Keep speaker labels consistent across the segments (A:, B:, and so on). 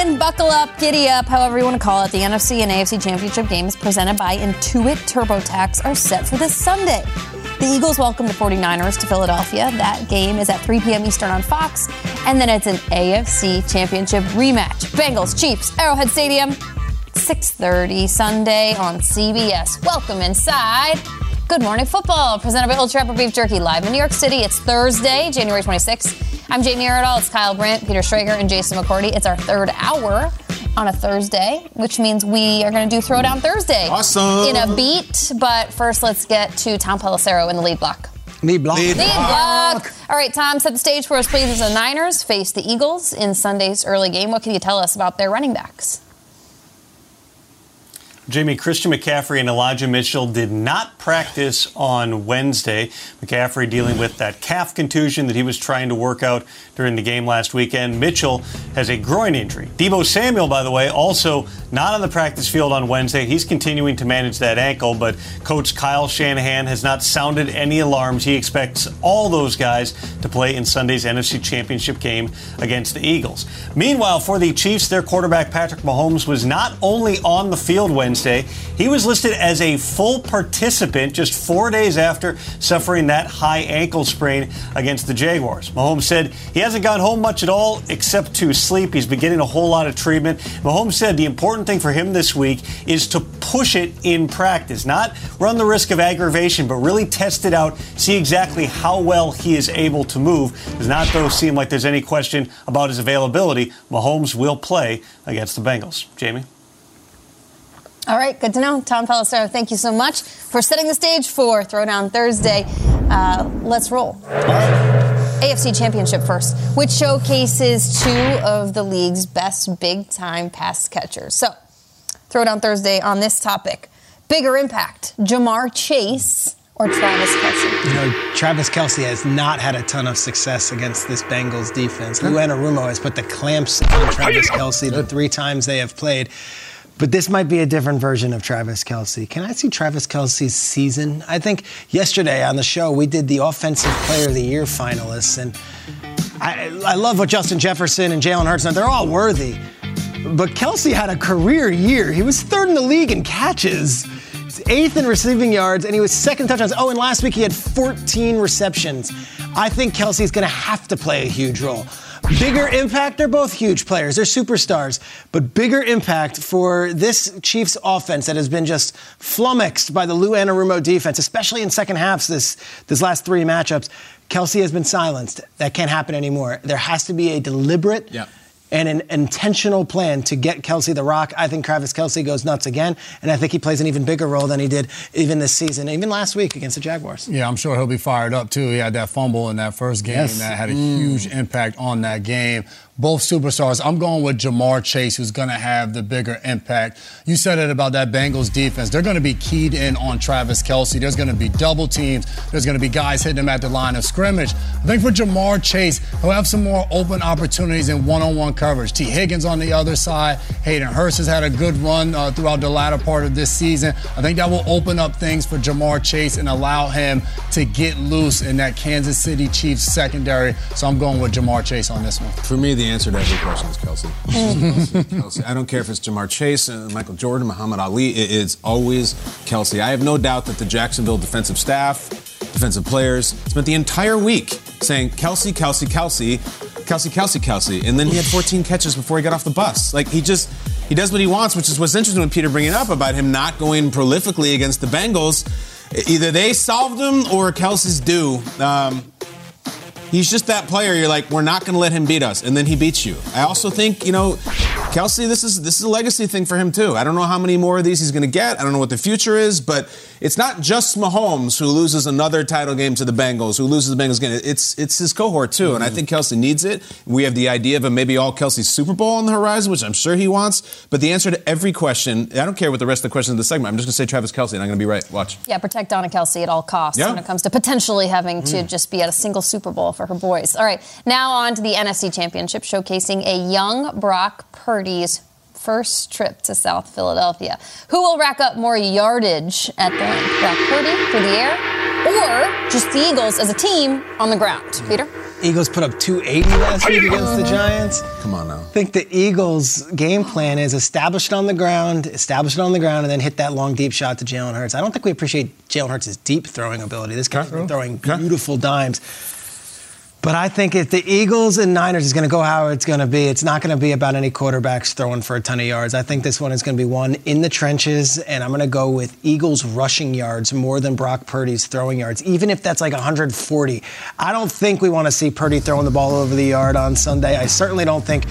A: In, buckle up, giddy up, however you want to call it. The NFC and AFC championship games presented by Intuit TurboTax are set for this Sunday. The Eagles welcome the 49ers to Philadelphia. That game is at 3 p.m. Eastern on Fox. And then it's an AFC championship rematch. Bengals, Chiefs, Arrowhead Stadium, 6.30 Sunday on CBS. Welcome inside. Good morning, football. Presented by Old Trapper Beef Jerky live in New York City. It's Thursday, January 26th. I'm Jamie Erdahl. It's Kyle Brandt, Peter Schrager, and Jason McCourty. It's our third hour on a Thursday, which means we are going to do Throwdown Thursday.
B: Awesome.
A: In a beat. But first, let's get to Tom Pelissero in the lead block.
B: Lead block.
A: Lead block. All right, Tom, set the stage for us, please. As the Niners face the Eagles in Sunday's early game, what can you tell us about their running backs?
C: Jamie, Christian McCaffrey and Elijah Mitchell did not practice on Wednesday. McCaffrey dealing with that calf contusion that he was trying to work out during the game last weekend. Mitchell has a groin injury. Deebo Samuel, by the way, also not on the practice field on Wednesday. He's continuing to manage that ankle, but Coach Kyle Shanahan has not sounded any alarms. He expects all those guys to play in Sunday's NFC Championship game against the Eagles. Meanwhile, for the Chiefs, their quarterback Patrick Mahomes was not only on the field Wednesday, he was listed as a full participant just four days after suffering that high ankle sprain against the Jaguars. Mahomes said he hasn't gone home much at all except to sleep. He's been getting a whole lot of treatment. Mahomes said the important thing for him this week is to push it in practice, not run the risk of aggravation, but really test it out, see exactly how well he is able to move. Does not, though, seem like there's any question about his availability. Mahomes will play against the Bengals. Jamie?
A: All right, good to know. Tom Pelissero, thank you so much for setting the stage for Throwdown Thursday. Uh, let's roll. AFC Championship first, which showcases two of the league's best big time pass catchers. So, Throwdown Thursday on this topic bigger impact, Ja'Marr Chase or Travis Kelce?
D: You know, Travis Kelce has not had a ton of success against this Bengals defense. Lou Anarumo has put the clamps on Travis Kelce the three times they have played. But this might be a different version of Travis Kelce. Can I see Travis Kelce's season? I think yesterday on the show we did the Offensive Player of the Year finalists, and I, I love what Justin Jefferson and Jalen Hurts. Are. They're all worthy, but Kelce had a career year. He was third in the league in catches, eighth in receiving yards, and he was second touchdowns. Oh, and last week he had 14 receptions. I think Kelce's going to have to play a huge role. Bigger impact, they're both huge players. They're superstars. But bigger impact for this Chiefs offense that has been just flummoxed by the Lou Anarumo defense, especially in second halves this, this last three matchups. Kelce has been silenced. That can't happen anymore. There has to be a deliberate. And an intentional plan to get Kelce the rock. I think Travis Kelce goes nuts again, and I think he plays an even bigger role than he did even this season, even last week against the Jaguars.
B: Yeah, I'm sure he'll be fired up too. He had that fumble in that first game
D: Yes.
B: that had a
D: Mm.
B: huge impact on that game. Both superstars. I'm going with Ja'Marr Chase, who's going to have the bigger impact. You said it about that Bengals defense. They're going to be keyed in on Travis Kelce. There's going to be double teams. There's going to be guys hitting him at the line of scrimmage. I think for Ja'Marr Chase, he'll have some more open opportunities in one-on-one coverage. Tee Higgins on the other side. Hayden Hurst has had a good run uh, throughout the latter part of this season. I think that will open up things for Ja'Marr Chase and allow him to get loose in that Kansas City Chiefs secondary. So I'm going with Ja'Marr Chase on this one.
E: For me, the answer to every question is Kelce. Kelce, Kelce. I don't care if it's Ja'Marr Chase, uh, Michael Jordan, Muhammad Ali. It is always Kelce. I have no doubt that the Jacksonville defensive staff, defensive players, spent the entire week saying Kelce, Kelce, Kelce, Kelce, Kelce, Kelce, and then he had 14 catches before he got off the bus. Like he just. He does what he wants, which is what's interesting when Peter bringing up about him not going prolifically against the Bengals. Either they solved him or Kelce's due. Um, He's just that player. You're like, we're not going to let him beat us, and then he beats you. I also think, you know, Kelce, this is this is a legacy thing for him too. I don't know how many more of these he's going to get. I don't know what the future is, but it's not just Mahomes who loses another title game to the Bengals, who loses the Bengals game. It's it's his cohort too, and I think Kelce needs it. We have the idea of a maybe all Kelce Super Bowl on the horizon, which I'm sure he wants. But the answer to every question, I don't care what the rest of the questions of the segment. I'm just going to say Travis Kelce, and I'm going to be right. Watch.
A: Yeah, protect Donna Kelce at all costs
E: Yeah.
A: when it comes to potentially having to
E: Mm.
A: just be at a single Super Bowl for her boys. All right, now on to the NFC Championship, showcasing a young Brock Purdy's first trip to South Philadelphia. Who will rack up more yardage at the line? Brock Purdy through the air, or just the Eagles as a team on the ground? Peter?
D: Eagles put up 280 last week against the mm-hmm. Giants.
E: Come on now.
D: I think the Eagles' game plan is establish it on the ground, establish it on the ground, and then hit that long, deep shot to Jalen Hurts. I don't think we appreciate Jalen Hurts' deep throwing ability. This guy's been throwing beautiful dimes. But I think if the Eagles and Niners is going to go how it's going to be, it's not going to be about any quarterbacks throwing for a ton of yards. I think this one is going to be one in the trenches, and I'm going to go with Eagles rushing yards more than Brock Purdy's throwing yards, even if that's like 140. I don't think we want to see Purdy throwing the ball over the yard on Sunday. I certainly don't think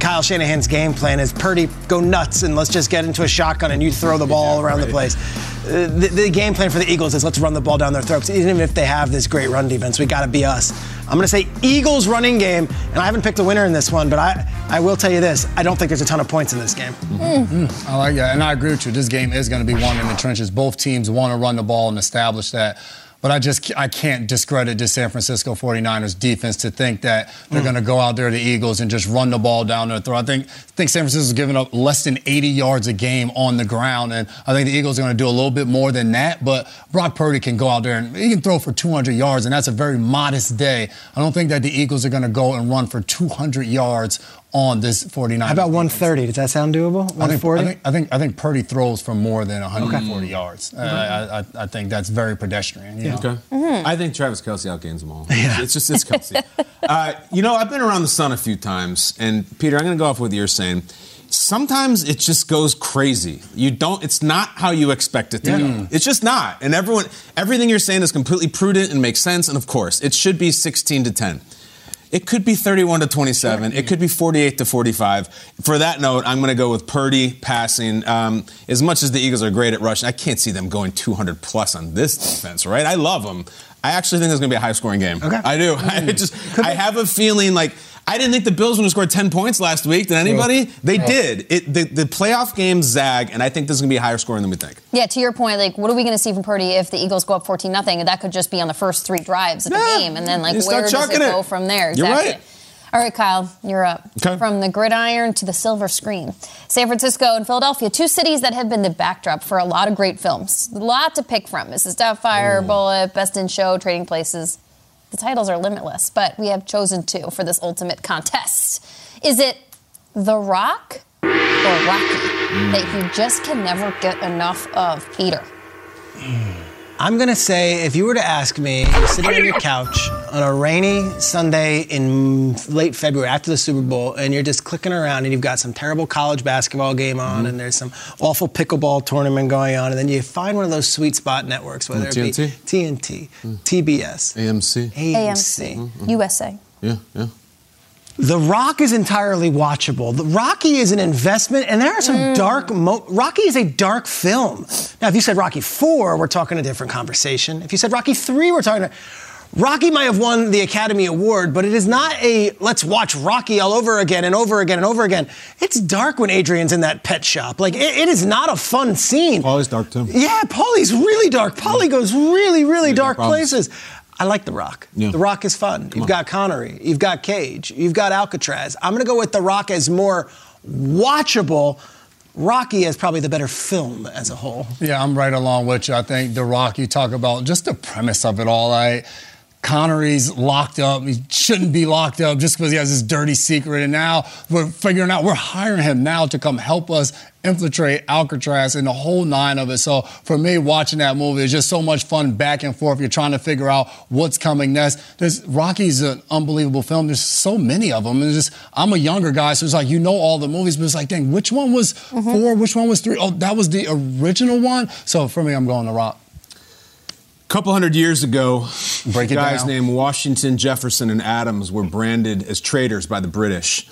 D: Kyle Shanahan's game plan is Purdy go nuts and let's just get into a shotgun and you throw the ball all around the place. The, the game plan for the Eagles is let's run the ball down their throats. Even if they have this great run defense, we got to be us. I'm going to say Eagles running game, and I haven't picked a winner in this one, but I, I will tell you this: I don't think there's a ton of points in this game. Mm-hmm. Mm-hmm.
B: I like that, and I agree with you. This game is going to be won in the trenches. Both teams want to run the ball and establish that. But I just I can't discredit the San Francisco 49ers defense to think that they're
D: Mm.
B: going to go out there, to the Eagles, and just run the ball down their throat. I think I think San Francisco's giving up less than 80 yards a game on the ground, and I think the Eagles are going to do a little bit more than that. But Brock Purdy can go out there and he can throw for 200 yards, and that's a very modest day. I don't think that the Eagles are going to go and run for 200 yards on this 49ers.
D: How about 130? Does that sound doable? 140?
B: I think I think I think Purdy throws for more than 140 yards. Uh, I, I, I think that's very pedestrian. you know?
E: Okay. I think Travis Kelce outgains them all. Yeah. It's just it's Kelce. uh, you know, I've been around the sun a few times, and Peter, I'm going to go off with what you're saying. Sometimes it just goes crazy. You don't. It's not how you expect it to go. It's just not. And everyone, everything you're saying is completely prudent and makes sense. And of course, it should be 16 to 10. It could be 31 to 27. It could be 48 to 45. For that note, I'm going to go with Purdy passing. Um, as much as the Eagles are great at rushing, I can't see them going 200 plus on this defense, right? I love them. I actually think it's going to be a high scoring game. Okay. I do. I just, I have a feeling like, I didn't think the Bills were going to score 10 points last week. Did anybody? They did. It, the, the playoff games zag, and I think this is going to be a higher scoring than we think.
A: Yeah, to your point, like, what are we going to see from Purdy if the Eagles go up 14 nothing? That could just be on the first three drives of the game. And then, like, where does it go from there?
E: You're
A: Exactly.
E: right.
A: All right, Kyle, you're up.
E: Okay.
A: From the gridiron to the silver screen. San Francisco and Philadelphia, two cities that have been the backdrop for a lot of great films. A lot to pick from. Mrs. Doubtfire, mm. Bullitt, Best in Show, Trading Places. The titles are limitless, but we have chosen two for this ultimate contest. Is it The Rock or Rocky that you just can never get enough of, Peter? Hmm.
D: I'm going to say if you were to ask me, you're sitting on your couch on a rainy Sunday in late February after the Super Bowl, and you're just clicking around and you've got some terrible college basketball game on, mm-hmm. and there's some awful pickleball tournament going on, and then you find one of those sweet spot networks, whether it be
E: TNT?
D: TNT, mm. TBS,
E: AMC.
D: AMC. Mm-hmm.
A: USA.
E: Yeah, yeah.
D: The Rock is entirely watchable. The Rocky is an investment, and there are some
A: Mm.
D: dark. Mo- Rocky is a dark film. Now, if you said Rocky Four, we're talking a different conversation. If you said Rocky Three, we're talking. Rocky might have won the Academy Award, but it is not a let's watch Rocky all over again and over again and over again. It's dark when Adrian's in that pet shop. Like it, it is not a fun scene.
E: Paulie's dark too.
D: Yeah, Paulie's really dark. Paulie goes really, really dark
E: problems.
D: places. I like The Rock.
E: Yeah.
D: The Rock is fun. You've got Connery. You've got Cage. You've got Alcatraz. I'm going to go with The Rock as more watchable. Rocky is probably the better film as a whole.
B: Yeah, I'm right along with you. I think The Rock, you talk about just the premise of it all. Right? Connery's locked up. He shouldn't be locked up just because he has this dirty secret. And now we're figuring out, we're hiring him now to come help us infiltrate Alcatraz and the whole nine of it. So for me, watching that movie is just so much fun back and forth. You're trying to figure out what's coming next. There's, Rocky's an unbelievable film. There's so many of them. And just, I'm a younger guy, so it's like, you know all the movies, but it's like, dang, which one was mm-hmm. four? Which one was three? Oh, that was the original one. So for me, I'm going to Rock.
E: A couple hundred years ago,
B: Break
E: guys
B: down.
E: named Washington, Jefferson, and Adams were branded as traitors by the British.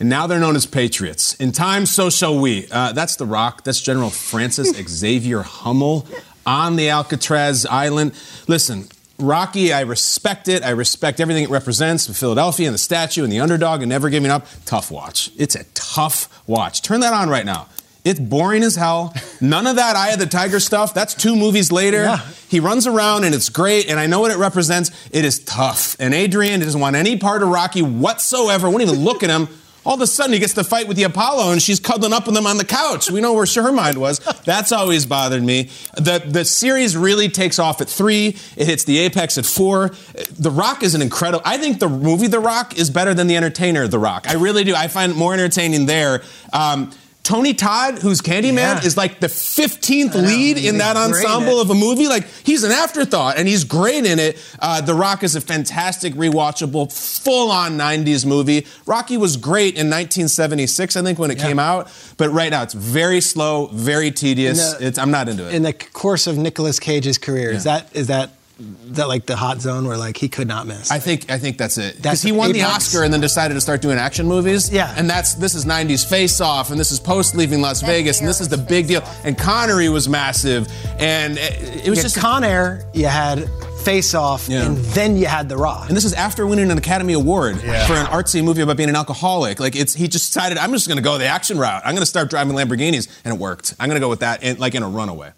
E: And now they're known as patriots. In time, so shall we. Uh, that's The Rock. That's General Francis Xavier Hummel on the Alcatraz Island. Listen, Rocky, I respect it. I respect everything it represents Philadelphia and the statue and the underdog and never giving up. Tough watch. It's a tough watch. Turn that on right now. It's boring as hell. None of that Eye of the Tiger stuff. That's two movies later.
D: Yeah.
E: He runs around and it's great, and I know what it represents. It is tough. And Adrian doesn't want any part of Rocky whatsoever, won't even look at him. All of a sudden, he gets to fight with the Apollo, and she's cuddling up with him on the couch. We know where her mind was. That's always bothered me. The, the series really takes off at three. It hits the apex at four. The Rock is an incredible. I think the movie The Rock is better than the entertainer The Rock. I really do. I find it more entertaining there. Um, Tony Todd, who's Candyman,
D: Yeah.
E: is like the 15th
D: I know,
E: lead in that ensemble of a movie. Like he's an afterthought, and he's great in it. Uh, the Rock is a fantastic, rewatchable, full-on '90s movie. Rocky was great in 1976, I think, when it
D: Yeah.
E: came out. But right now, it's very slow, very tedious.
D: The-
E: it's, I'm not into it.
D: In the course of Nicolas Cage's career, is that is that that like the hot zone where like he could not miss?
E: I think I think that's it. Because he won the
D: apex.
E: Oscar and then decided to start doing action movies.
D: Yeah.
E: And that's this is 90s Face Off and this is post leaving Las Vegas and this is the big deal. And Connery was massive and it, it was
D: you
E: just
D: had Con Air, you had Face Off,
E: Yeah.
D: and then you had The Rock.
E: And this is after winning an Academy Award
B: Yeah.
E: for an artsy movie about being an alcoholic. Like it's he just decided I'm just going to go the action route. I'm going to start driving Lamborghinis, and it worked. I'm going to go with that, in, like in a runaway.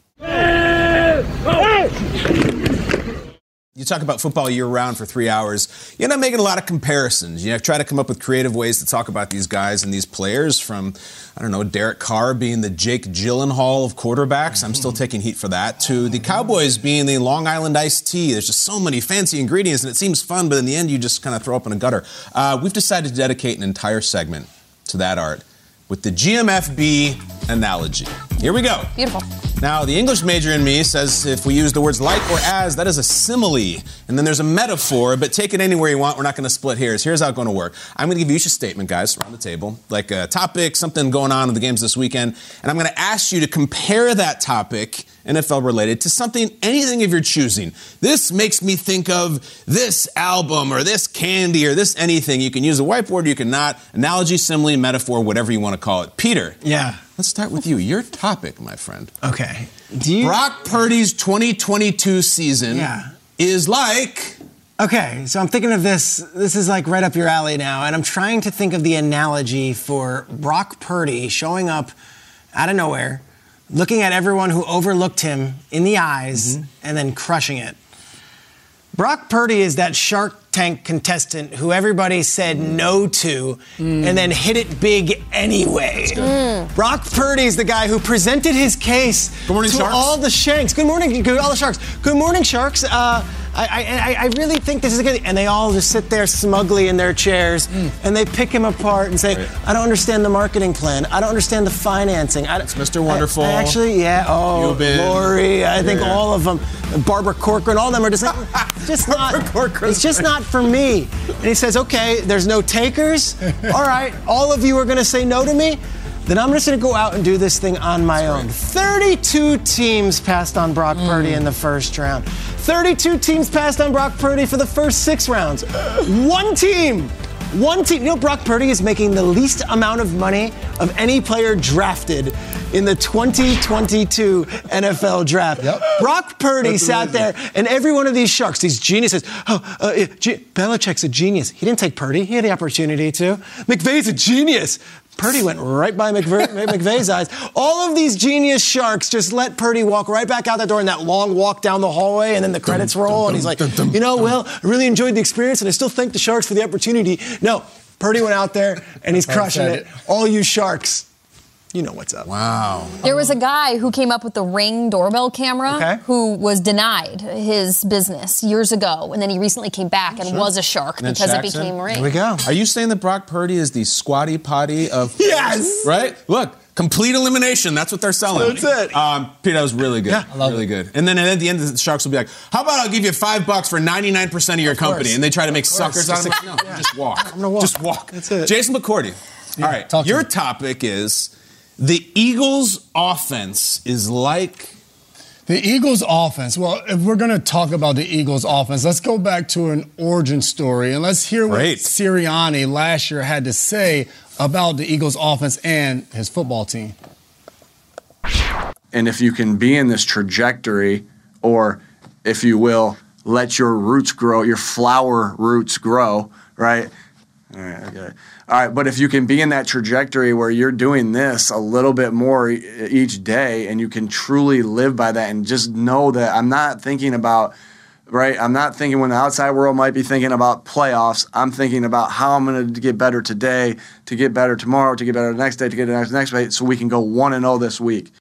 E: You talk about football year round for three hours. You end up making a lot of comparisons. You know, try to come up with creative ways to talk about these guys and these players. From I don't know Derek Carr being the Jake Gyllenhaal of quarterbacks. I'm still taking heat for that. To the Cowboys being the Long Island iced tea. There's just so many fancy ingredients, and it seems fun, but in the end, you just kind of throw up in a gutter. Uh, we've decided to dedicate an entire segment to that art with the GMFB analogy. Here we go.
A: Beautiful.
E: Now, the English major in me says if we use the words like or as, that is a simile. And then there's a metaphor, but take it anywhere you want. We're not going to split hairs. Here's how it's going to work. I'm going to give you each a statement, guys, around the table, like a topic, something going on in the games this weekend. And I'm going to ask you to compare that topic, NFL related, to something, anything of your choosing. This makes me think of this album or this candy or this anything. You can use a whiteboard, you can not. Analogy, simile, metaphor, whatever you want to call it. Peter.
D: yeah.
E: Let's start with you. Your topic, my friend.
D: Okay. Do you?
E: Brock Purdy's 2022 season
D: Yeah.
E: is like.
D: Okay, so I'm thinking of this. This is like right up your alley now, and I'm trying to think of the analogy for Brock Purdy showing up out of nowhere, looking at everyone who overlooked him in the eyes, mm-hmm. and then crushing it. Brock Purdy is that Shark Tank contestant who everybody said mm. no to mm. and then hit it big anyway. Mm. Brock Purdy is the guy who presented his case
E: morning,
D: to
E: Sharks.
D: all the Shanks. Good morning, good, all the Sharks. Good morning, Sharks. Uh, I, I, I- I really think this is good. And they all just sit there smugly in their chairs hmm. and they pick him apart and say, I don't understand the marketing plan. I don't understand the financing. I, it's
E: Mr. Wonderful.
D: actually, yeah. Oh,
E: Cuban.
D: Lori. I think
E: Yeah.
D: all of them. Barbara Corcoran, all of them are just like, just not.
E: Corcoran's
D: It's just not for me. And he says, okay, there's no takers. All right, all of you are going to say no to me. Then I'm just going to go out and do this thing on my own. 32 teams passed on Brock Purdy in the first round. 32 teams passed on Brock Purdy for the first six rounds. One team, One team, you know, Brock Purdy is making the least amount of money of any player drafted in the 2022 NFL draft.
B: Yep.
D: Brock Purdy
B: That's
D: sat
B: amazing.
D: there, and every one of these sharks, these geniuses, oh, uh, G- Belichick's a genius. He didn't take Purdy, he had the opportunity to. McVay's a genius. Purdy went right by McVer- McVay's eyes. All of these genius sharks just let Purdy walk right back out that door in that long walk down the hallway, and then the credits roll, and he's like, you know, well, I really enjoyed the experience, and I still thank the sharks for the opportunity. No, Purdy went out there, and he's crushing it. All you sharks, you know what's up.
E: Wow.
A: There was a guy who came up with the Ring doorbell camera
D: Okay.
A: who was denied his business years ago, and then he recently came back and was a shark
E: And
A: because it
E: Jackson?
A: became Ring.
D: Here we go.
E: Are you saying that Brock Purdy is the squatty potty of
D: Yes!
E: Right? Look, complete elimination. That's what they're selling.
D: That's it.
E: Um, Pete, that was really good.
D: Yeah, I
B: love
E: really
B: it.
E: good. And then at the end, the Sharks will be like, "How about I'll give you five bucks for 99 percent of your company?"
D: course.
E: And they try to make suckers out of
D: Just
E: it. No,
D: like- yeah.
E: just walk.
D: I'm gonna walk.
E: Just walk.
D: That's it.
E: Jason McCourty. All right.
B: talk to
E: Your
B: me.
E: topic is the Eagles' offense is like.
B: The Eagles' offense. Well, if we're going to talk about the Eagles' offense, let's go back to an origin story and let's hear what
E: Great.
B: Sirianni last year had to say about the Eagles' offense and his football team.
F: And if you can be in this trajectory, or if you will, let your roots grow, your flower roots grow, right? All right, okay. All right, but if you can be in that trajectory where you're doing this a little bit more each day and you can truly live by that and just know that I'm not thinking about, right? I'm not thinking when the outside world might be thinking about playoffs. I'm thinking about how I'm going to get better today, to get better tomorrow, to get better the next day, to get the next next day, so we can go 1 and 0 this week.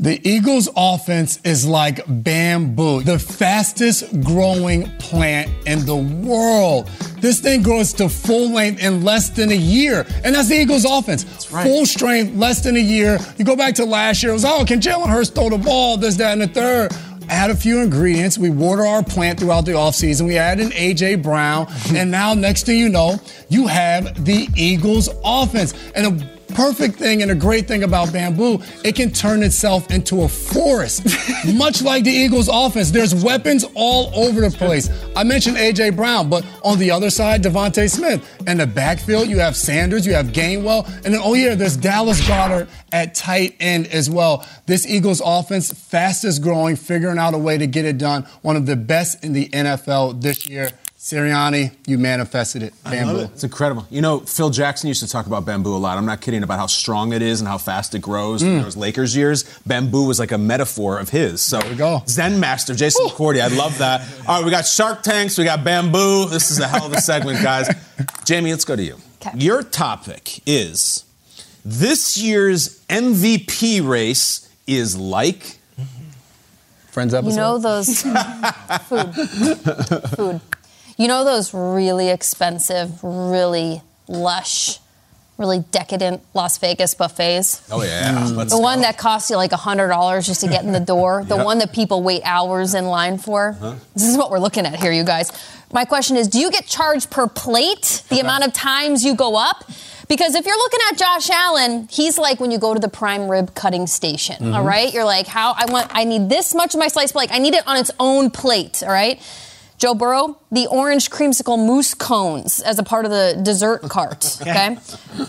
B: The Eagles' offense is like bamboo, the fastest growing plant in the world. This thing grows to full length in less than a year. And that's the Eagles' offense. Full strength, less than a year. You go back to last year, it was, oh, can Jalen Hurts throw the ball? This, that, and the third. Add a few ingredients. We water our plant throughout the offseason. We add in A.J. Brown. Mm-hmm. and now, next thing you know, you have the Eagles' offense. And a perfect thing and a great thing about bamboo, it can turn itself into a forest. Much like the Eagles offense, there's weapons all over the place. I mentioned AJ Brown, but on the other side, DeVonta Smith. In the backfield, you have Sanders, you have Gainwell, and then oh yeah, there's Dallas Goedert at tight end as well. This Eagles offense, fastest growing, figuring out a way to get it done. One of the best in the NFL this year. Sirianni, you manifested it. Bamboo.
E: It's incredible. You know, Phil Jackson used to talk about bamboo a lot. I'm not kidding about how strong it is and how fast it grows. In mm. those Lakers years, bamboo was like a metaphor of his. So
B: we go.
E: Zen master, Jason McCourty. I love that. All right, we got Shark Tanks, we got bamboo. This is a hell of a segment, guys. Jamie, let's go to you.
A: Okay.
E: Your topic is this year's MVP race is like.
B: Friends episode.
A: You know those food, food. You know those really expensive, really lush, really decadent Las Vegas buffets.
E: Oh yeah, hmm. let's
A: The one that costs you like hundred dollars just to get in the door. The
E: Yep.
A: one that people wait hours in line for. Uh-huh. This is what we're looking at here, you guys. My question is: Do you get charged per plate? The uh-huh. amount of times you go up? Because if you're looking at Josh Allen, he's like when you go to the prime rib cutting station. Mm-hmm. all right, you're like, how I want, I need this much of my sliced plate. I need it on its own plate. All right. Joe Burrow, the orange creamsicle moose cones as a part of the dessert cart. Okay.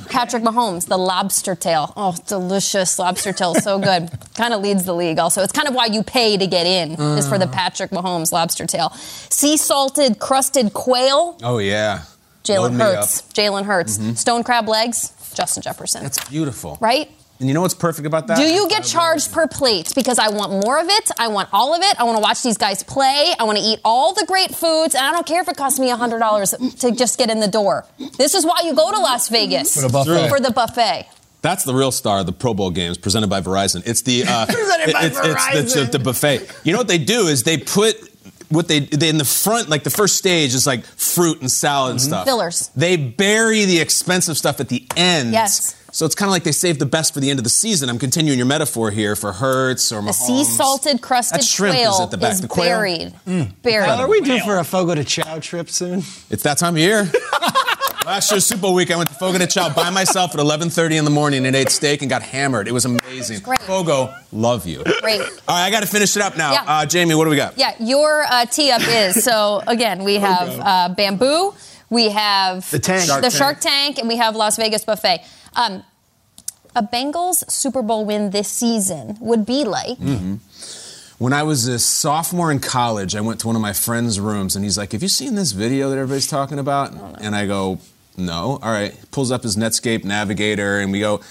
A: Patrick Mahomes, the lobster tail. Oh, delicious lobster tail, so good. kind of leads the league. Also, it's kind of why you pay to get in is for the mm. Patrick Mahomes lobster tail. Sea salted crusted quail.
E: Oh yeah.
A: Jalen
E: Load me
A: Hurts.
E: up.
A: Jalen Hurts. Mm-hmm. Stone crab legs. Justin Jefferson.
E: That's beautiful.
A: right.
E: And you know what's perfect about that?
A: Do you get charged per plate? Because I want more of it. I want all of it. I want to watch these guys play. I want to eat all the great foods. And I don't care if it costs me $100 to just get in the door. This is why you go to Las Vegas.
B: For the buffet.
A: For the buffet.
E: That's the real star of the Pro Bowl games presented by Verizon. It's the uh,
D: Presented by
E: it's, it's, it's the, the buffet. You know what they do is they put what they, they in the front like the first stage is like fruit and salad and mm-hmm. stuff.
A: Fillers.
E: They bury the expensive stuff at the end.
A: Yes.
E: So it's kind of like they save the best for the end of the season. I'm continuing your metaphor here for Hurts or
A: The
E: Mahomes.
A: sea salted crusted
E: That shrimp is at the back.
A: is
E: The quail?
A: buried. Mm. Buried.
D: Are we due for a Fogo de Chao trip soon?
E: It's that time of year. Last year's Super Bowl week, I went to Fogo de Chao by myself at 11:30 in the morning and ate steak and got hammered. It was amazing.
A: Great.
E: Fogo, love you.
A: Great.
E: All right, I got to finish it up now.
A: Yeah.
E: Uh, Jamie, what do we got?
A: Yeah, your uh, tee up is so again we have uh, bamboo, we have
D: The tank.
A: the
D: Shark
A: Shark Tank, and we have Las Vegas buffet. Um, a Bengals Super Bowl win this season would be like
E: When I was a sophomore in college, I went to one of my friend's rooms and he's like, Have you seen this video that everybody's talking about? And I go, No. All right. Pulls up his Netscape Navigator and we go,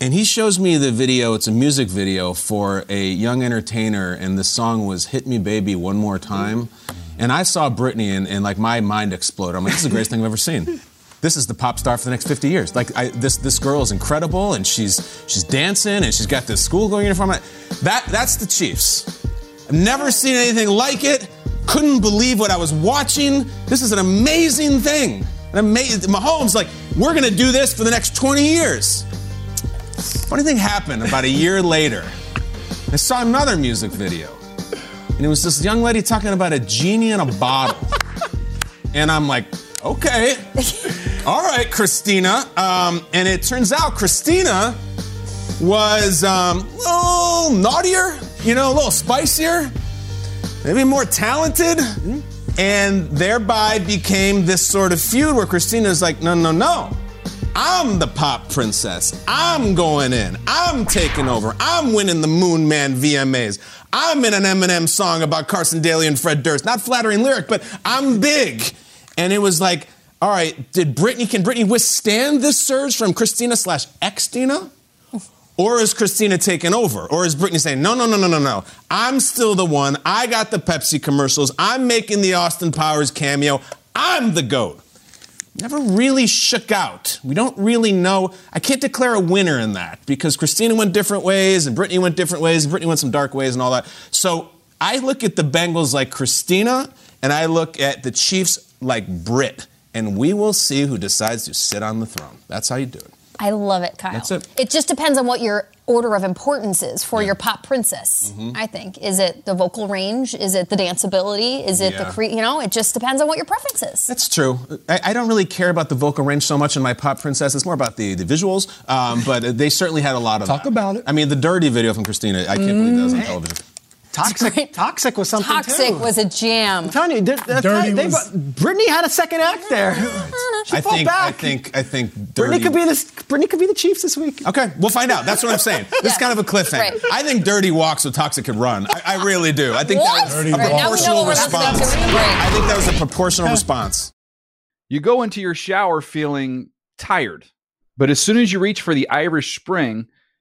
E: and he shows me the video. It's a music video for a young entertainer, and the song was Hit Me Baby One More Time. And I saw Britney and, and like my mind exploded. I'm like, This is the greatest thing I've ever seen. This is the pop star for the next 50 years. Like I, this, this girl is incredible, and she's she's dancing, and she's got this school going uniform. That that's the Chiefs. I've never seen anything like it. Couldn't believe what I was watching. This is an amazing thing. An amazing. Mahomes, like, we're gonna do this for the next 20 years. Funny thing happened about a year later. I saw another music video, and it was this young lady talking about a genie in a bottle. And I'm like, okay, all right, Christina. Um, and it turns out Christina was um, a little naughtier, you know, a little spicier, maybe more talented, and thereby became this sort of feud where Christina's like, no, no, no. I'm the pop princess. I'm going in. I'm taking over. I'm winning the Moon Man VMAs. I'm in an Eminem song about Carson Daly and Fred Durst. Not flattering lyric, but I'm big. And it was like, all right, did Britney, can Britney withstand this surge from Christina slash Xtina? Or is Christina taking over? Or is Britney saying, no, no, no, no, no, no. I'm still the one. I got the Pepsi commercials. I'm making the Austin Powers cameo. I'm the GOAT. Never really shook out. We don't really know. I can't declare a winner in that because Christina went different ways and Britney went different ways and Britney went some dark ways and all that. So I look at the Bengals like Christina and I look at the Chiefs like Brit. And we will see who decides to sit on the throne. That's how you do it.
A: I love it, Kyle.
E: That's it.
A: It just depends on what your order of importance is for your pop princess.
E: Mm-hmm.
A: I think is it the vocal range? Is it the danceability? Is it
E: Yeah.
A: the cre- you know? It just depends on what your preference is.
E: That's true. I, I don't really care about the vocal range so much in my pop princess. It's more about the, the visuals. Um, but they certainly had a lot of
B: Talk
E: that.
B: about it.
E: I mean, the dirty video from Christina. I can't believe that was on television.
D: Toxic, toxic was something
A: Toxic
D: too.
A: was a jam.
D: I'm telling you, they're-
B: Dirty
D: right, they,
B: was-
D: Britney had a second act there. She
E: I
D: fought
E: think, I
D: back.
E: think, I think. Britney
D: could be the Britney could be the Chiefs this week.
E: Okay, we'll find out. That's what I'm saying. This is kind of a cliffhanger.
A: Right.
E: I think Dirty walks so Toxic could run. I, I really do. I think
A: What?
E: that was
A: Dirty
E: a
A: walks. Right, now we know
E: proportional
A: what we're listening
E: response. I think that was a proportional response.
G: You go into your shower feeling tired, but as soon as you reach for the Irish Spring,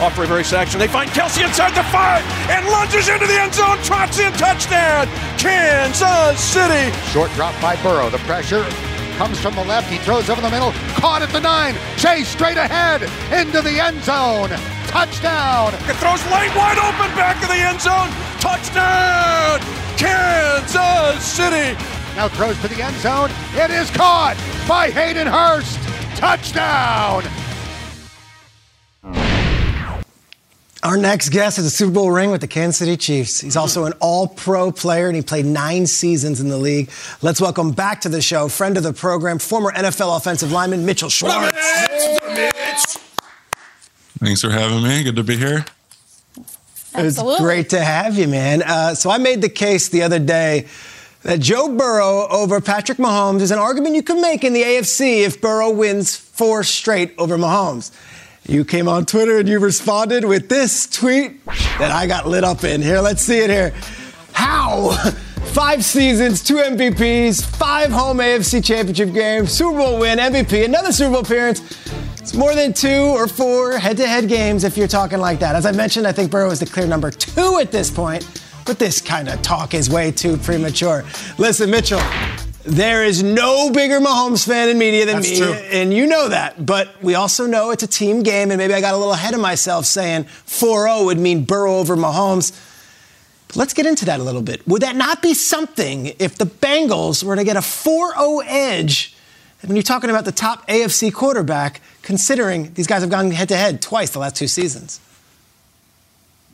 H: Off reverse action. They find Kelce inside the five and lunges into the end zone. Trots in touchdown. Kansas City.
I: Short drop by Burrow. The pressure comes from the left. He throws over the middle. Caught at the nine. Chase straight ahead into the end zone. Touchdown.
H: It throws late wide open back of the end zone. Touchdown. Kansas City.
I: Now throws to the end zone. It is caught by Hayden Hurst. Touchdown.
D: Our next guest has a Super Bowl ring with the Kansas City Chiefs. He's also an all pro player and he played nine seasons in the league. Let's welcome back to the show, friend of the program, former NFL offensive lineman Mitchell Schwartz.
J: Thanks for having me. Good to be here.
D: It's great to have you, man. Uh, so I made the case the other day that Joe Burrow over Patrick Mahomes is an argument you could make in the AFC if Burrow wins four straight over Mahomes. You came on Twitter and you responded with this tweet that I got lit up in. Here, let's see it here. How? Five seasons, two MVPs, five home AFC championship games, Super Bowl win, MVP, another Super Bowl appearance. It's more than two or four head to head games if you're talking like that. As I mentioned, I think Burrow is the clear number two at this point, but this kind of talk is way too premature. Listen, Mitchell, there is no bigger Mahomes fan in media than
E: That's
D: me,
E: true.
D: and you know that. But we also know it's a team game, and maybe I got a little ahead of myself saying 4 0 would mean Burrow over Mahomes. But let's get into that a little bit. Would that not be something if the Bengals were to get a 4 0 edge when you're talking about the top AFC quarterback, considering these guys have gone head to head twice the last two seasons?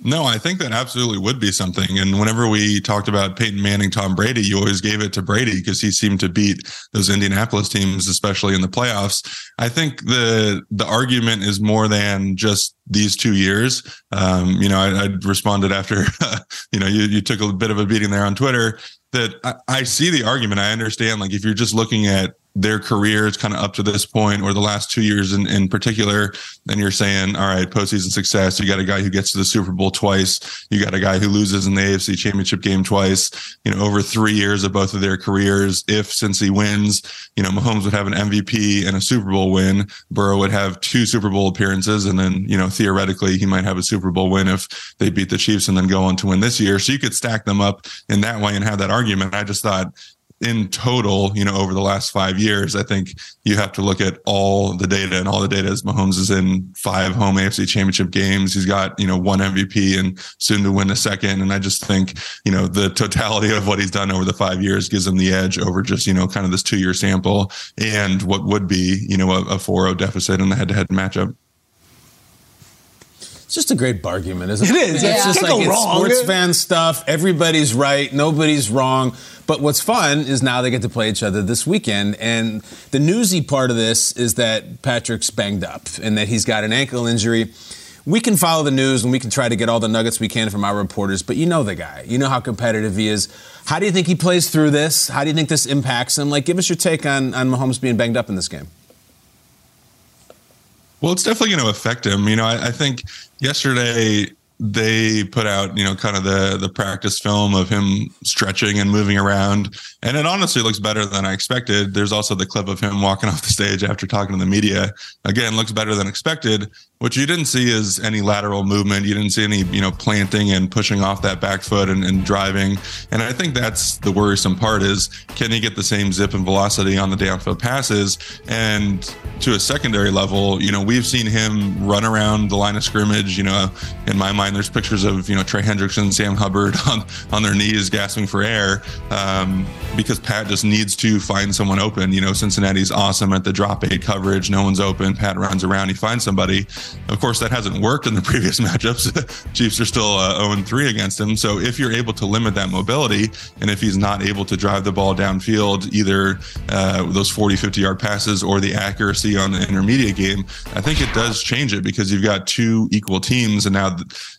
J: No, I think that absolutely would be something. And whenever we talked about Peyton Manning, Tom Brady, you always gave it to Brady because he seemed to beat those Indianapolis teams, especially in the playoffs. I think the the argument is more than just these two years. Um, you know, I, I responded after, you know, you, you took a bit of a beating there on Twitter that I, I see the argument. I understand, like, if you're just looking at their careers kind of up to this point or the last two years in, in particular, then you're saying, all right, postseason success. You got a guy who gets to the Super Bowl twice. You got a guy who loses in the AFC championship game twice, you know, over three years of both of their careers. If since he wins, you know, Mahomes would have an MVP and a Super Bowl win. Burrow would have two Super Bowl appearances. And then, you know, theoretically he might have a Super Bowl win if they beat the Chiefs and then go on to win this year. So you could stack them up in that way and have that argument. I just thought, in total, you know, over the last five years, I think you have to look at all the data, and all the data is Mahomes is in five home AFC championship games. He's got, you know, one MVP and soon to win a second. And I just think, you know, the totality of what he's done over the five years gives him the edge over just, you know, kind of this two year sample and what would be, you know, a, a 4 0 deficit in the head to head matchup.
E: It's just a great argument, isn't
D: It
E: it?
D: is,
E: It's
D: yeah.
E: just
D: Can't
E: like it's sports fan stuff. Everybody's right. Nobody's wrong. But what's fun is now they get to play each other this weekend. And the newsy part of this is that Patrick's banged up and that he's got an ankle injury. We can follow the news and we can try to get all the nuggets we can from our reporters, but you know the guy. You know how competitive he is. How do you think he plays through this? How do you think this impacts him? Like, give us your take on, on Mahomes being banged up in this game.
J: Well, it's definitely going to affect him. You know, I, I think yesterday they put out, you know, kind of the the practice film of him stretching and moving around, and it honestly looks better than I expected. There's also the clip of him walking off the stage after talking to the media. Again, looks better than expected. What you didn't see is any lateral movement. You didn't see any, you know, planting and pushing off that back foot and, and driving. And I think that's the worrisome part is can he get the same zip and velocity on the downfield passes? And to a secondary level, you know, we've seen him run around the line of scrimmage. You know, in my mind, there's pictures of you know Trey Hendrickson, Sam Hubbard on on their knees gasping for air um, because Pat just needs to find someone open. You know, Cincinnati's awesome at the drop eight coverage. No one's open. Pat runs around. He finds somebody. Of course, that hasn't worked in the previous matchups. Chiefs are still uh, 0 3 against him. So if you're able to limit that mobility, and if he's not able to drive the ball downfield, either uh, those 40, 50 yard passes or the accuracy on the intermediate game, I think it does change it because you've got two equal teams. And now,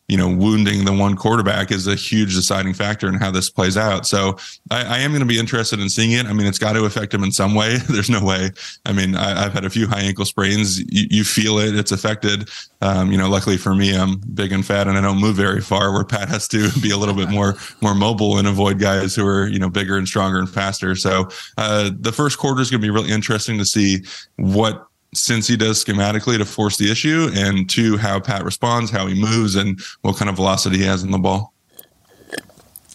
J: you know, wounding the one quarterback is a huge deciding factor in how this plays out. So I, I am going to be interested in seeing it. I mean, it's got to affect him in some way. There's no way. I mean, I, have had a few high ankle sprains. You, you feel it. It's affected. Um, you know, luckily for me, I'm big and fat and I don't move very far where Pat has to be a little bit more, more mobile and avoid guys who are, you know, bigger and stronger and faster. So, uh, the first quarter is going to be really interesting to see what Cincy does schematically to force the issue and two, how Pat responds, how he moves and what kind of velocity he has in the ball.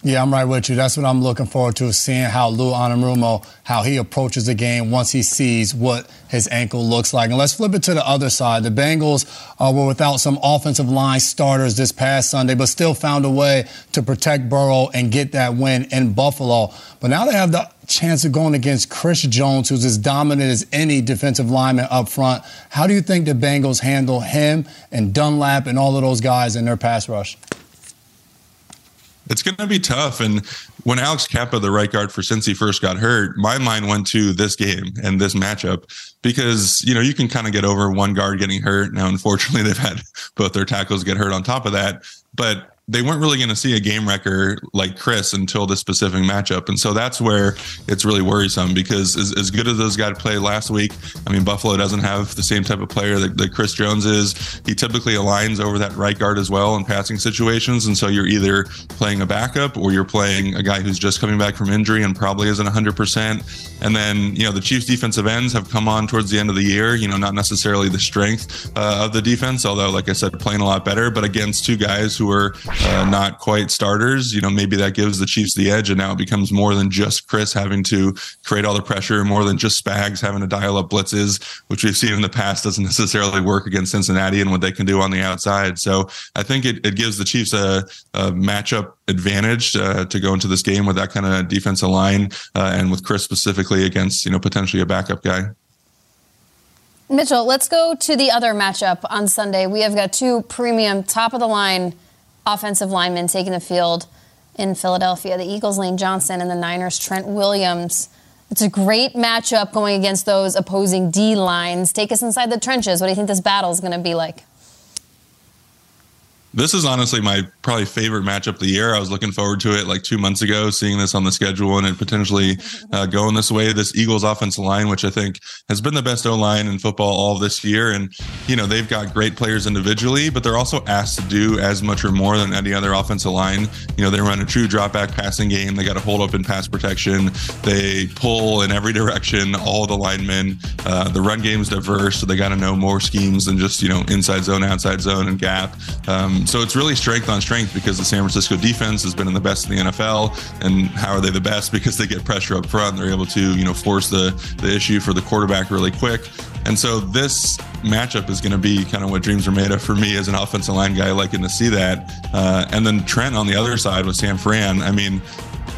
B: Yeah, I'm right with you. That's what I'm looking forward to, seeing how Lou Anarumo, how he approaches the game once he sees what his ankle looks like. And let's flip it to the other side. The Bengals uh, were without some offensive line starters this past Sunday, but still found a way to protect Burrow and get that win in Buffalo. But now they have the chance of going against Chris Jones, who's as dominant as any defensive lineman up front. How do you think the Bengals handle him and Dunlap and all of those guys in their pass rush?
J: It's going to be tough. And when Alex Cappa, the right guard for Cincy, first got hurt, my mind went to this game and this matchup because, you know, you can kind of get over one guard getting hurt. Now, unfortunately, they've had both their tackles get hurt on top of that. But they weren't really going to see a game wrecker like Chris until this specific matchup. And so that's where it's really worrisome because as, as good as those guys played last week, I mean, Buffalo doesn't have the same type of player that, that Chris Jones is. He typically aligns over that right guard as well in passing situations. And so you're either playing a backup or you're playing a guy who's just coming back from injury and probably isn't 100%. And then, you know, the Chiefs defensive ends have come on towards the end of the year, you know, not necessarily the strength uh, of the defense, although, like I said, playing a lot better, but against two guys who are uh, not quite starters, you know, maybe that gives the Chiefs the edge. And now it becomes more than just Chris having to create all the pressure, more than just Spags having to dial up blitzes, which we've seen in the past doesn't necessarily work against Cincinnati and what they can do on the outside. So I think it, it gives the Chiefs a, a matchup advantage uh, to go into this game with that kind of defensive line uh, and with Chris specifically against, you know, potentially a backup guy.
A: Mitchell, let's go to the other matchup on Sunday. We have got two premium top of the line offensive linemen taking the field in Philadelphia. The Eagles, Lane Johnson, and the Niners, Trent Williams. It's a great matchup going against those opposing D lines. Take us inside the trenches. What do you think this battle is going to be like?
J: This is honestly my probably favorite matchup of the year. I was looking forward to it like two months ago, seeing this on the schedule and it potentially uh, going this way. This Eagles offensive line, which I think has been the best O line in football all this year, and you know they've got great players individually, but they're also asked to do as much or more than any other offensive line. You know they run a true drop back passing game. They got to hold up in pass protection. They pull in every direction. All the linemen. Uh, the run game is diverse, so they got to know more schemes than just you know inside zone, outside zone, and gap. Um, so it's really strength on strength because the San Francisco defense has been in the best in the NFL. And how are they the best? Because they get pressure up front. They're able to, you know, force the, the issue for the quarterback really quick. And so this matchup is going to be kind of what dreams are made of for me as an offensive line guy, liking to see that. Uh, and then Trent on the other side with San Fran. I mean,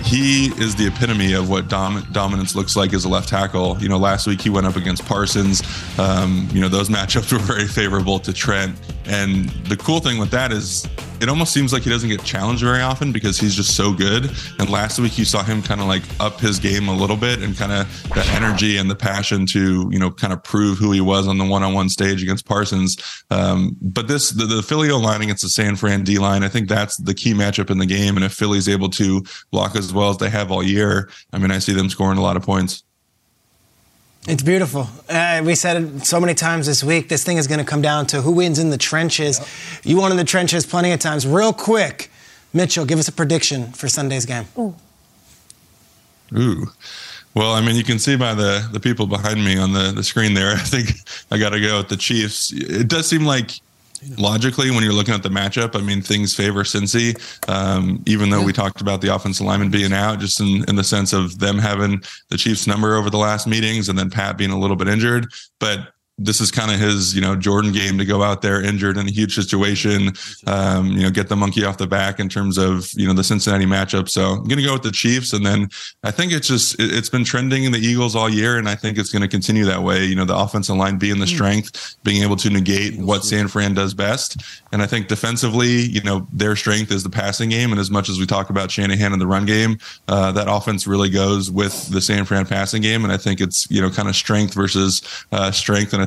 J: he is the epitome of what dom- dominance looks like as a left tackle. You know, last week he went up against Parsons. Um, you know, those matchups were very favorable to Trent. And the cool thing with that is it almost seems like he doesn't get challenged very often because he's just so good. And last week you saw him kind of like up his game a little bit and kind of the energy and the passion to, you know, kind of prove who he was on the one on one stage against Parsons. Um, but this, the, the Philly O line against the San Fran D line, I think that's the key matchup in the game. And if Philly's able to block as well as they have all year, I mean, I see them scoring a lot of points.
D: It's beautiful. Uh, we said it so many times this week. This thing is going to come down to who wins in the trenches. Yep. You won in the trenches plenty of times. Real quick, Mitchell, give us a prediction for Sunday's game.
J: Ooh. Ooh. Well, I mean, you can see by the the people behind me on the the screen there. I think I got to go with the Chiefs. It does seem like logically when you're looking at the matchup, I mean, things favor Cincy. Um, even though yeah. we talked about the offensive lineman being out, just in, in the sense of them having the Chiefs number over the last meetings, and then Pat being a little bit injured. But this is kind of his, you know, Jordan game to go out there injured in a huge situation, um, you know, get the monkey off the back in terms of, you know, the Cincinnati matchup. So I'm going to go with the Chiefs. And then I think it's just, it, has been trending in the Eagles all year. And I think it's going to continue that way. You know, the offensive line being the hmm. strength, being able to negate what San Fran does best. And I think defensively, you know, their strength is the passing game. And as much as we talk about Shanahan and the run game, uh, that offense really goes with the San Fran passing game. And I think it's, you know, kind of strength versus uh, strength. And I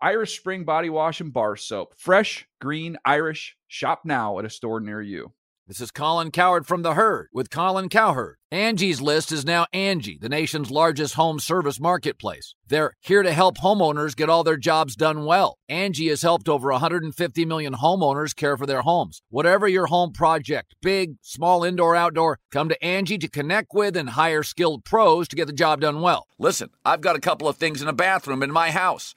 G: Irish Spring Body Wash and Bar Soap. Fresh, green, Irish. Shop now at a store near you.
K: This is Colin Cowherd from The Herd with Colin Cowherd. Angie's List is now Angie, the nation's largest home service marketplace. They're here to help homeowners get all their jobs done well. Angie has helped over 150 million homeowners care for their homes. Whatever your home project, big, small, indoor, outdoor, come to Angie to connect with and hire skilled pros to get the job done well. Listen, I've got a couple of things in a bathroom in my house.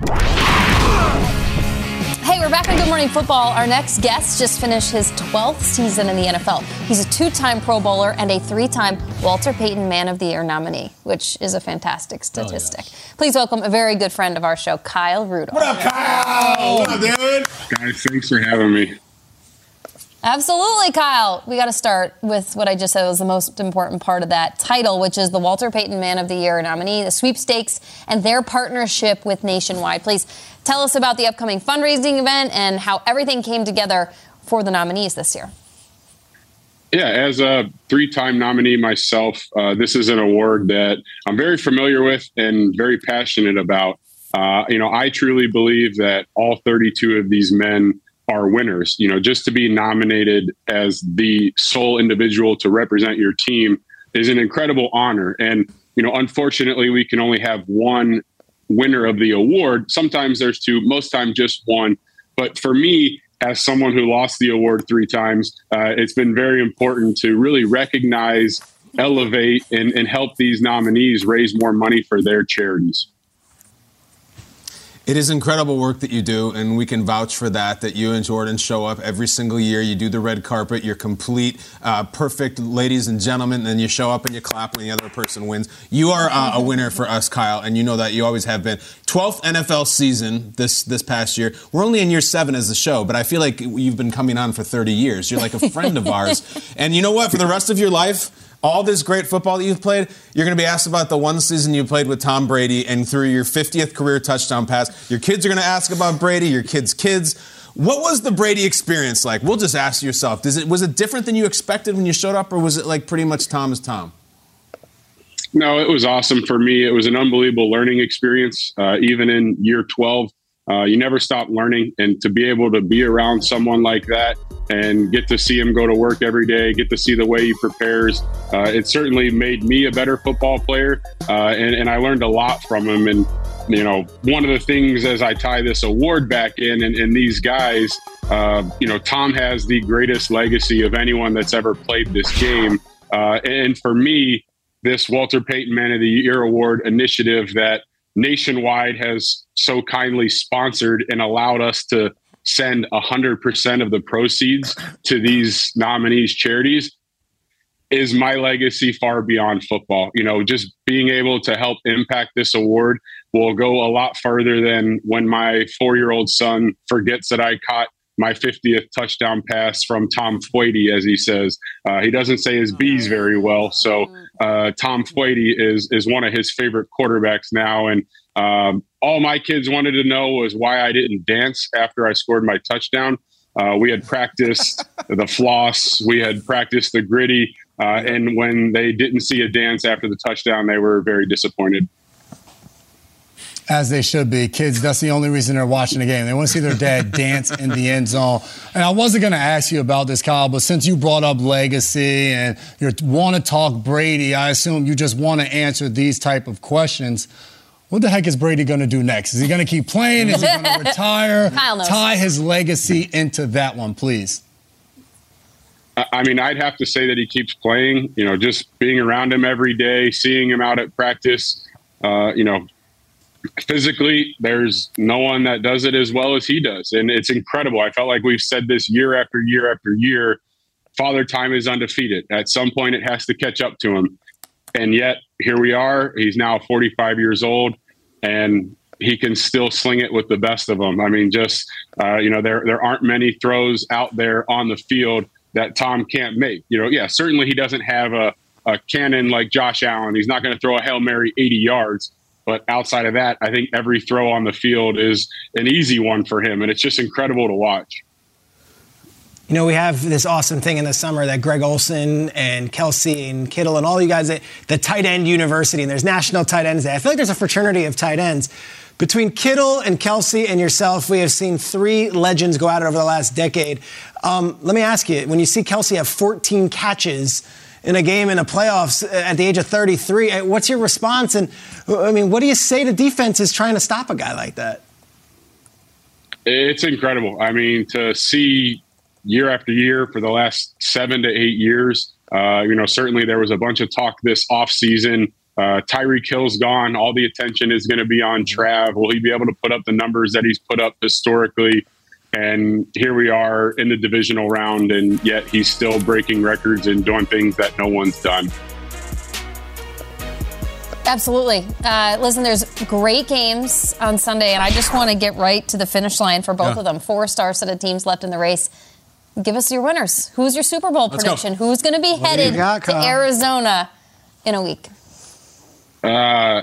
A: Hey, we're back on Good Morning Football. Our next guest just finished his 12th season in the NFL. He's a two time Pro Bowler and a three time Walter Payton Man of the Year nominee, which is a fantastic statistic. Oh, yes. Please welcome a very good friend of our show, Kyle Rudolph.
L: What up, Kyle? What up, dude?
M: Guys, thanks for having me.
A: Absolutely, Kyle. We got to start with what I just said was the most important part of that title, which is the Walter Payton Man of the Year nominee, the sweepstakes, and their partnership with Nationwide. Please tell us about the upcoming fundraising event and how everything came together for the nominees this year.
M: Yeah, as a three time nominee myself, uh, this is an award that I'm very familiar with and very passionate about. Uh, you know, I truly believe that all 32 of these men are winners. You know, just to be nominated as the sole individual to represent your team is an incredible honor. And, you know, unfortunately, we can only have one winner of the award. Sometimes there's two, most times just one. But for me, as someone who lost the award three times, uh, it's been very important to really recognize, elevate, and, and help these nominees raise more money for their charities.
E: It is incredible work that you do, and we can vouch for that. That you and Jordan show up every single year. You do the red carpet. You're complete, uh, perfect, ladies and gentlemen. And then you show up and you clap when the other person wins. You are uh, a winner for us, Kyle, and you know that you always have been. 12th NFL season this this past year. We're only in year seven as a show, but I feel like you've been coming on for 30 years. You're like a friend of ours, and you know what? For the rest of your life all this great football that you've played, you're going to be asked about the one season you played with Tom Brady and through your 50th career touchdown pass. Your kids are going to ask about Brady, your kids' kids. What was the Brady experience like? We'll just ask yourself. Does it, was it different than you expected when you showed up, or was it like pretty much Tom is Tom?
M: No, it was awesome for me. It was an unbelievable learning experience. Uh, even in year 12, uh, you never stop learning. And to be able to be around someone like that and get to see him go to work every day, get to see the way he prepares, uh, it certainly made me a better football player. Uh, and, and I learned a lot from him. And you know, one of the things as I tie this award back in, and, and these guys, uh, you know, Tom has the greatest legacy of anyone that's ever played this game. Uh, and for me, this Walter Payton Man of the Year Award initiative that Nationwide has so kindly sponsored and allowed us to send 100% of the proceeds to these nominees' charities is my legacy far beyond football. You know, just being able to help impact this award will go a lot further than when my four year old son forgets that I caught my 50th touchdown pass from Tom Fouady, as he says. Uh, he doesn't say his B's very well. So uh, Tom Fouady is, is one of his favorite quarterbacks now. And um, all my kids wanted to know was why I didn't dance after I scored my touchdown. Uh, we had practiced the floss, we had practiced the gritty, Uh, and when they didn't see a dance after the touchdown, they were very disappointed.
B: As they should be. Kids, that's the only reason they're watching the game. They want to see their dad dance in the end zone. And I wasn't going to ask you about this, Kyle, but since you brought up legacy and you want to talk Brady, I assume you just want to answer these type of questions. What the heck is Brady going to do next? Is he going to keep playing? Is he going to retire? Tie his legacy into that one, please.
M: I mean, I'd have to say that he keeps playing. You know, just being around him every day, seeing him out at practice. Uh, you know, physically, there's no one that does it as well as he does. And it's incredible. I felt like we've said this year after year after year. Father Time is undefeated. At some point, it has to catch up to him. And yet, here we are. He's now 45 years old, and he can still sling it with the best of them. I mean, just, uh, you know, there, there aren't many throws out there on the field that Tom can't make. You know, yeah, certainly he doesn't have a, a cannon like Josh Allen. He's not going to throw a Hail Mary 80 yards but outside of that, I think every throw on the field is an easy one for him, and it's just incredible to watch.
D: You know, we have this awesome thing in the summer that Greg Olsen and Kelce and Kittle and all you guys at the tight end university, and there's National Tight Ends Day. I feel like there's a fraternity of tight ends. Between Kittle and Kelce and yourself, we have seen three legends go it over the last decade. Um, let me ask you, when you see Kelce have 14 catches, in a game in the playoffs at the age of 33. Uh, what's your response? And I mean, what do you say to defenses trying to stop a guy like that?
M: It's incredible. I mean, to see year after year for the last seven to eight years, uh, you know, certainly there was a bunch of talk this offseason. Uh, Tyreek Hill's gone. All the attention is going to be on Trav. Will he be able to put up the numbers that he's put up historically? And here we are in the divisional round, and yet he's still breaking records and doing things that no one's done.
A: Absolutely. Uh, listen, there's great games on Sunday, and I just want to get right to the finish line for both yeah. of them. Four star set of teams left in the race. Give us your winners. Who's your Super Bowl Let's prediction? Go. Who's going to be what headed got, to Arizona in a week?
M: Uh,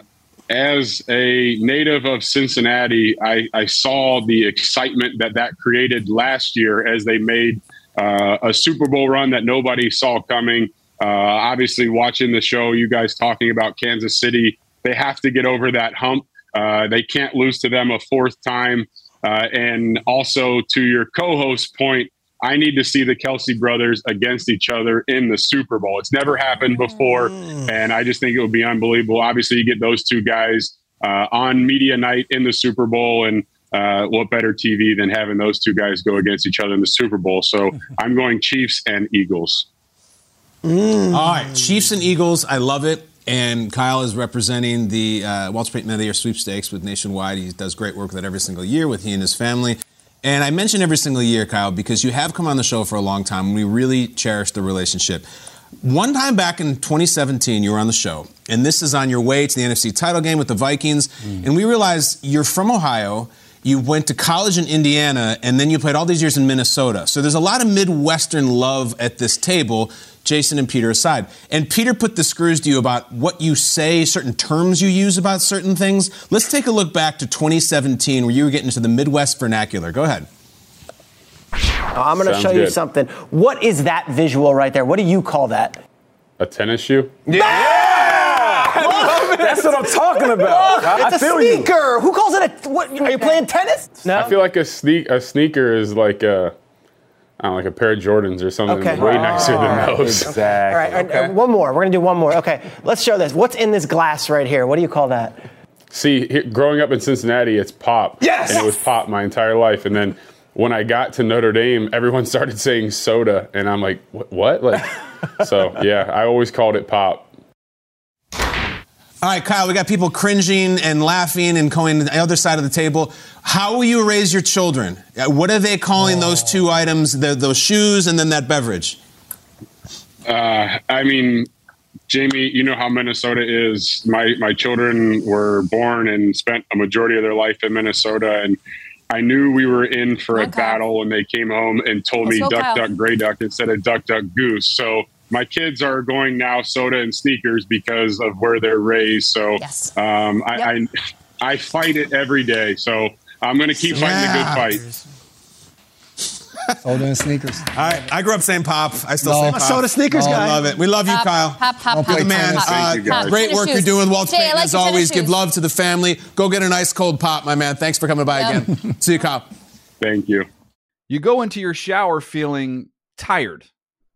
M: as a native of Cincinnati, I, I, saw the excitement that that created last year as they made uh, a Super Bowl run that nobody saw coming. Uh, obviously, watching the show, you guys talking about Kansas City, they have to get over that hump. Uh, they can't lose to them a fourth time. Uh, and also, to your co host point, I need to see the Kelce brothers against each other in the Super Bowl. It's never happened before, mm. and I just think it would be unbelievable. Obviously, you get those two guys uh, on media night in the Super Bowl, and uh, what better TV than having those two guys go against each other in the Super Bowl? So I'm going Chiefs and Eagles.
E: Mm. All right, Chiefs and Eagles. I love it. And Kyle is representing the uh, Walter Payton Man of the Year sweepstakes with Nationwide. He does great work with that every single year with he and his family. And I mention every single year, Kyle, because you have come on the show for a long time and we really cherish the relationship. One time back in 2017, you were on the show, and this is on your way to the NFC title game with the Vikings. Mm. And we realized you're from Ohio, You went to college in Indiana, and then you played all these years in Minnesota. So there's a lot of Midwestern love at this table, Jason and Peter aside. And Peter put the screws to you about what you say, certain terms you use about certain things. Let's take a look back to 2017, where you were getting into the Midwest vernacular. Go ahead.
N: Uh, I'm going to
O: Sounds
N: show you something. What is that visual right there? What do you call that?
O: A tennis shoe? Yeah!
N: That's
O: what I'm talking about. I-
N: It's
O: I
N: a
O: feel you.
N: sneaker. Who calls it a? What, are you playing tennis? No.
O: I feel like a sneak a sneaker is like a don't know, like a pair of Jordans or something
N: Okay.
O: way nicer than
N: Alright.
O: those.
N: All right, all right, uh, one more. We're gonna do one more. Okay, let's show this. What's in this glass right here? What do you call that?
O: See, here, growing up in Cincinnati, it's pop.
N: Yes!
O: And it was pop my entire life. And then when I got to Notre Dame, everyone started saying soda, and I'm like, what? what? Like, so yeah, I always called it pop.
E: All right, Kyle, we got people cringing and laughing and going to the other side of the table. How will you raise your children? Uh, What are they calling those two items, the, those shoes and then that beverage?
M: Uh, I mean, Jamie, you know how Minnesota is. My my children were born and spent a majority of their life in Minnesota, and I knew we were in for a
A: Okay.
M: battle when they came home and told
A: Let's
M: me duck,
A: Kyle.
M: duck, gray duck instead of duck, duck, goose. So my kids are going now soda and sneakers because of where they're raised. So um, I, I I fight it every day. So I'm going to keep fighting the good fight.
B: Soda and sneakers.
E: All right, I grew up saying pop. I still
B: No.
E: say pop.
B: soda sneakers
E: Oh,
B: guy.
E: I love it. We love you,
A: Pop,
E: Kyle.
A: pop, pop,
E: You're the man.
A: pop,
E: Uh,
A: Thank you, guys.
E: great work you're doing, Walt
A: Jay, like
E: As
A: your tennis
E: always, give love to the family. Go get a nice cold pop, my man. Thanks for coming by
A: Yep.
E: again. See you, Kyle.
M: Thank you.
G: You go into your shower feeling tired,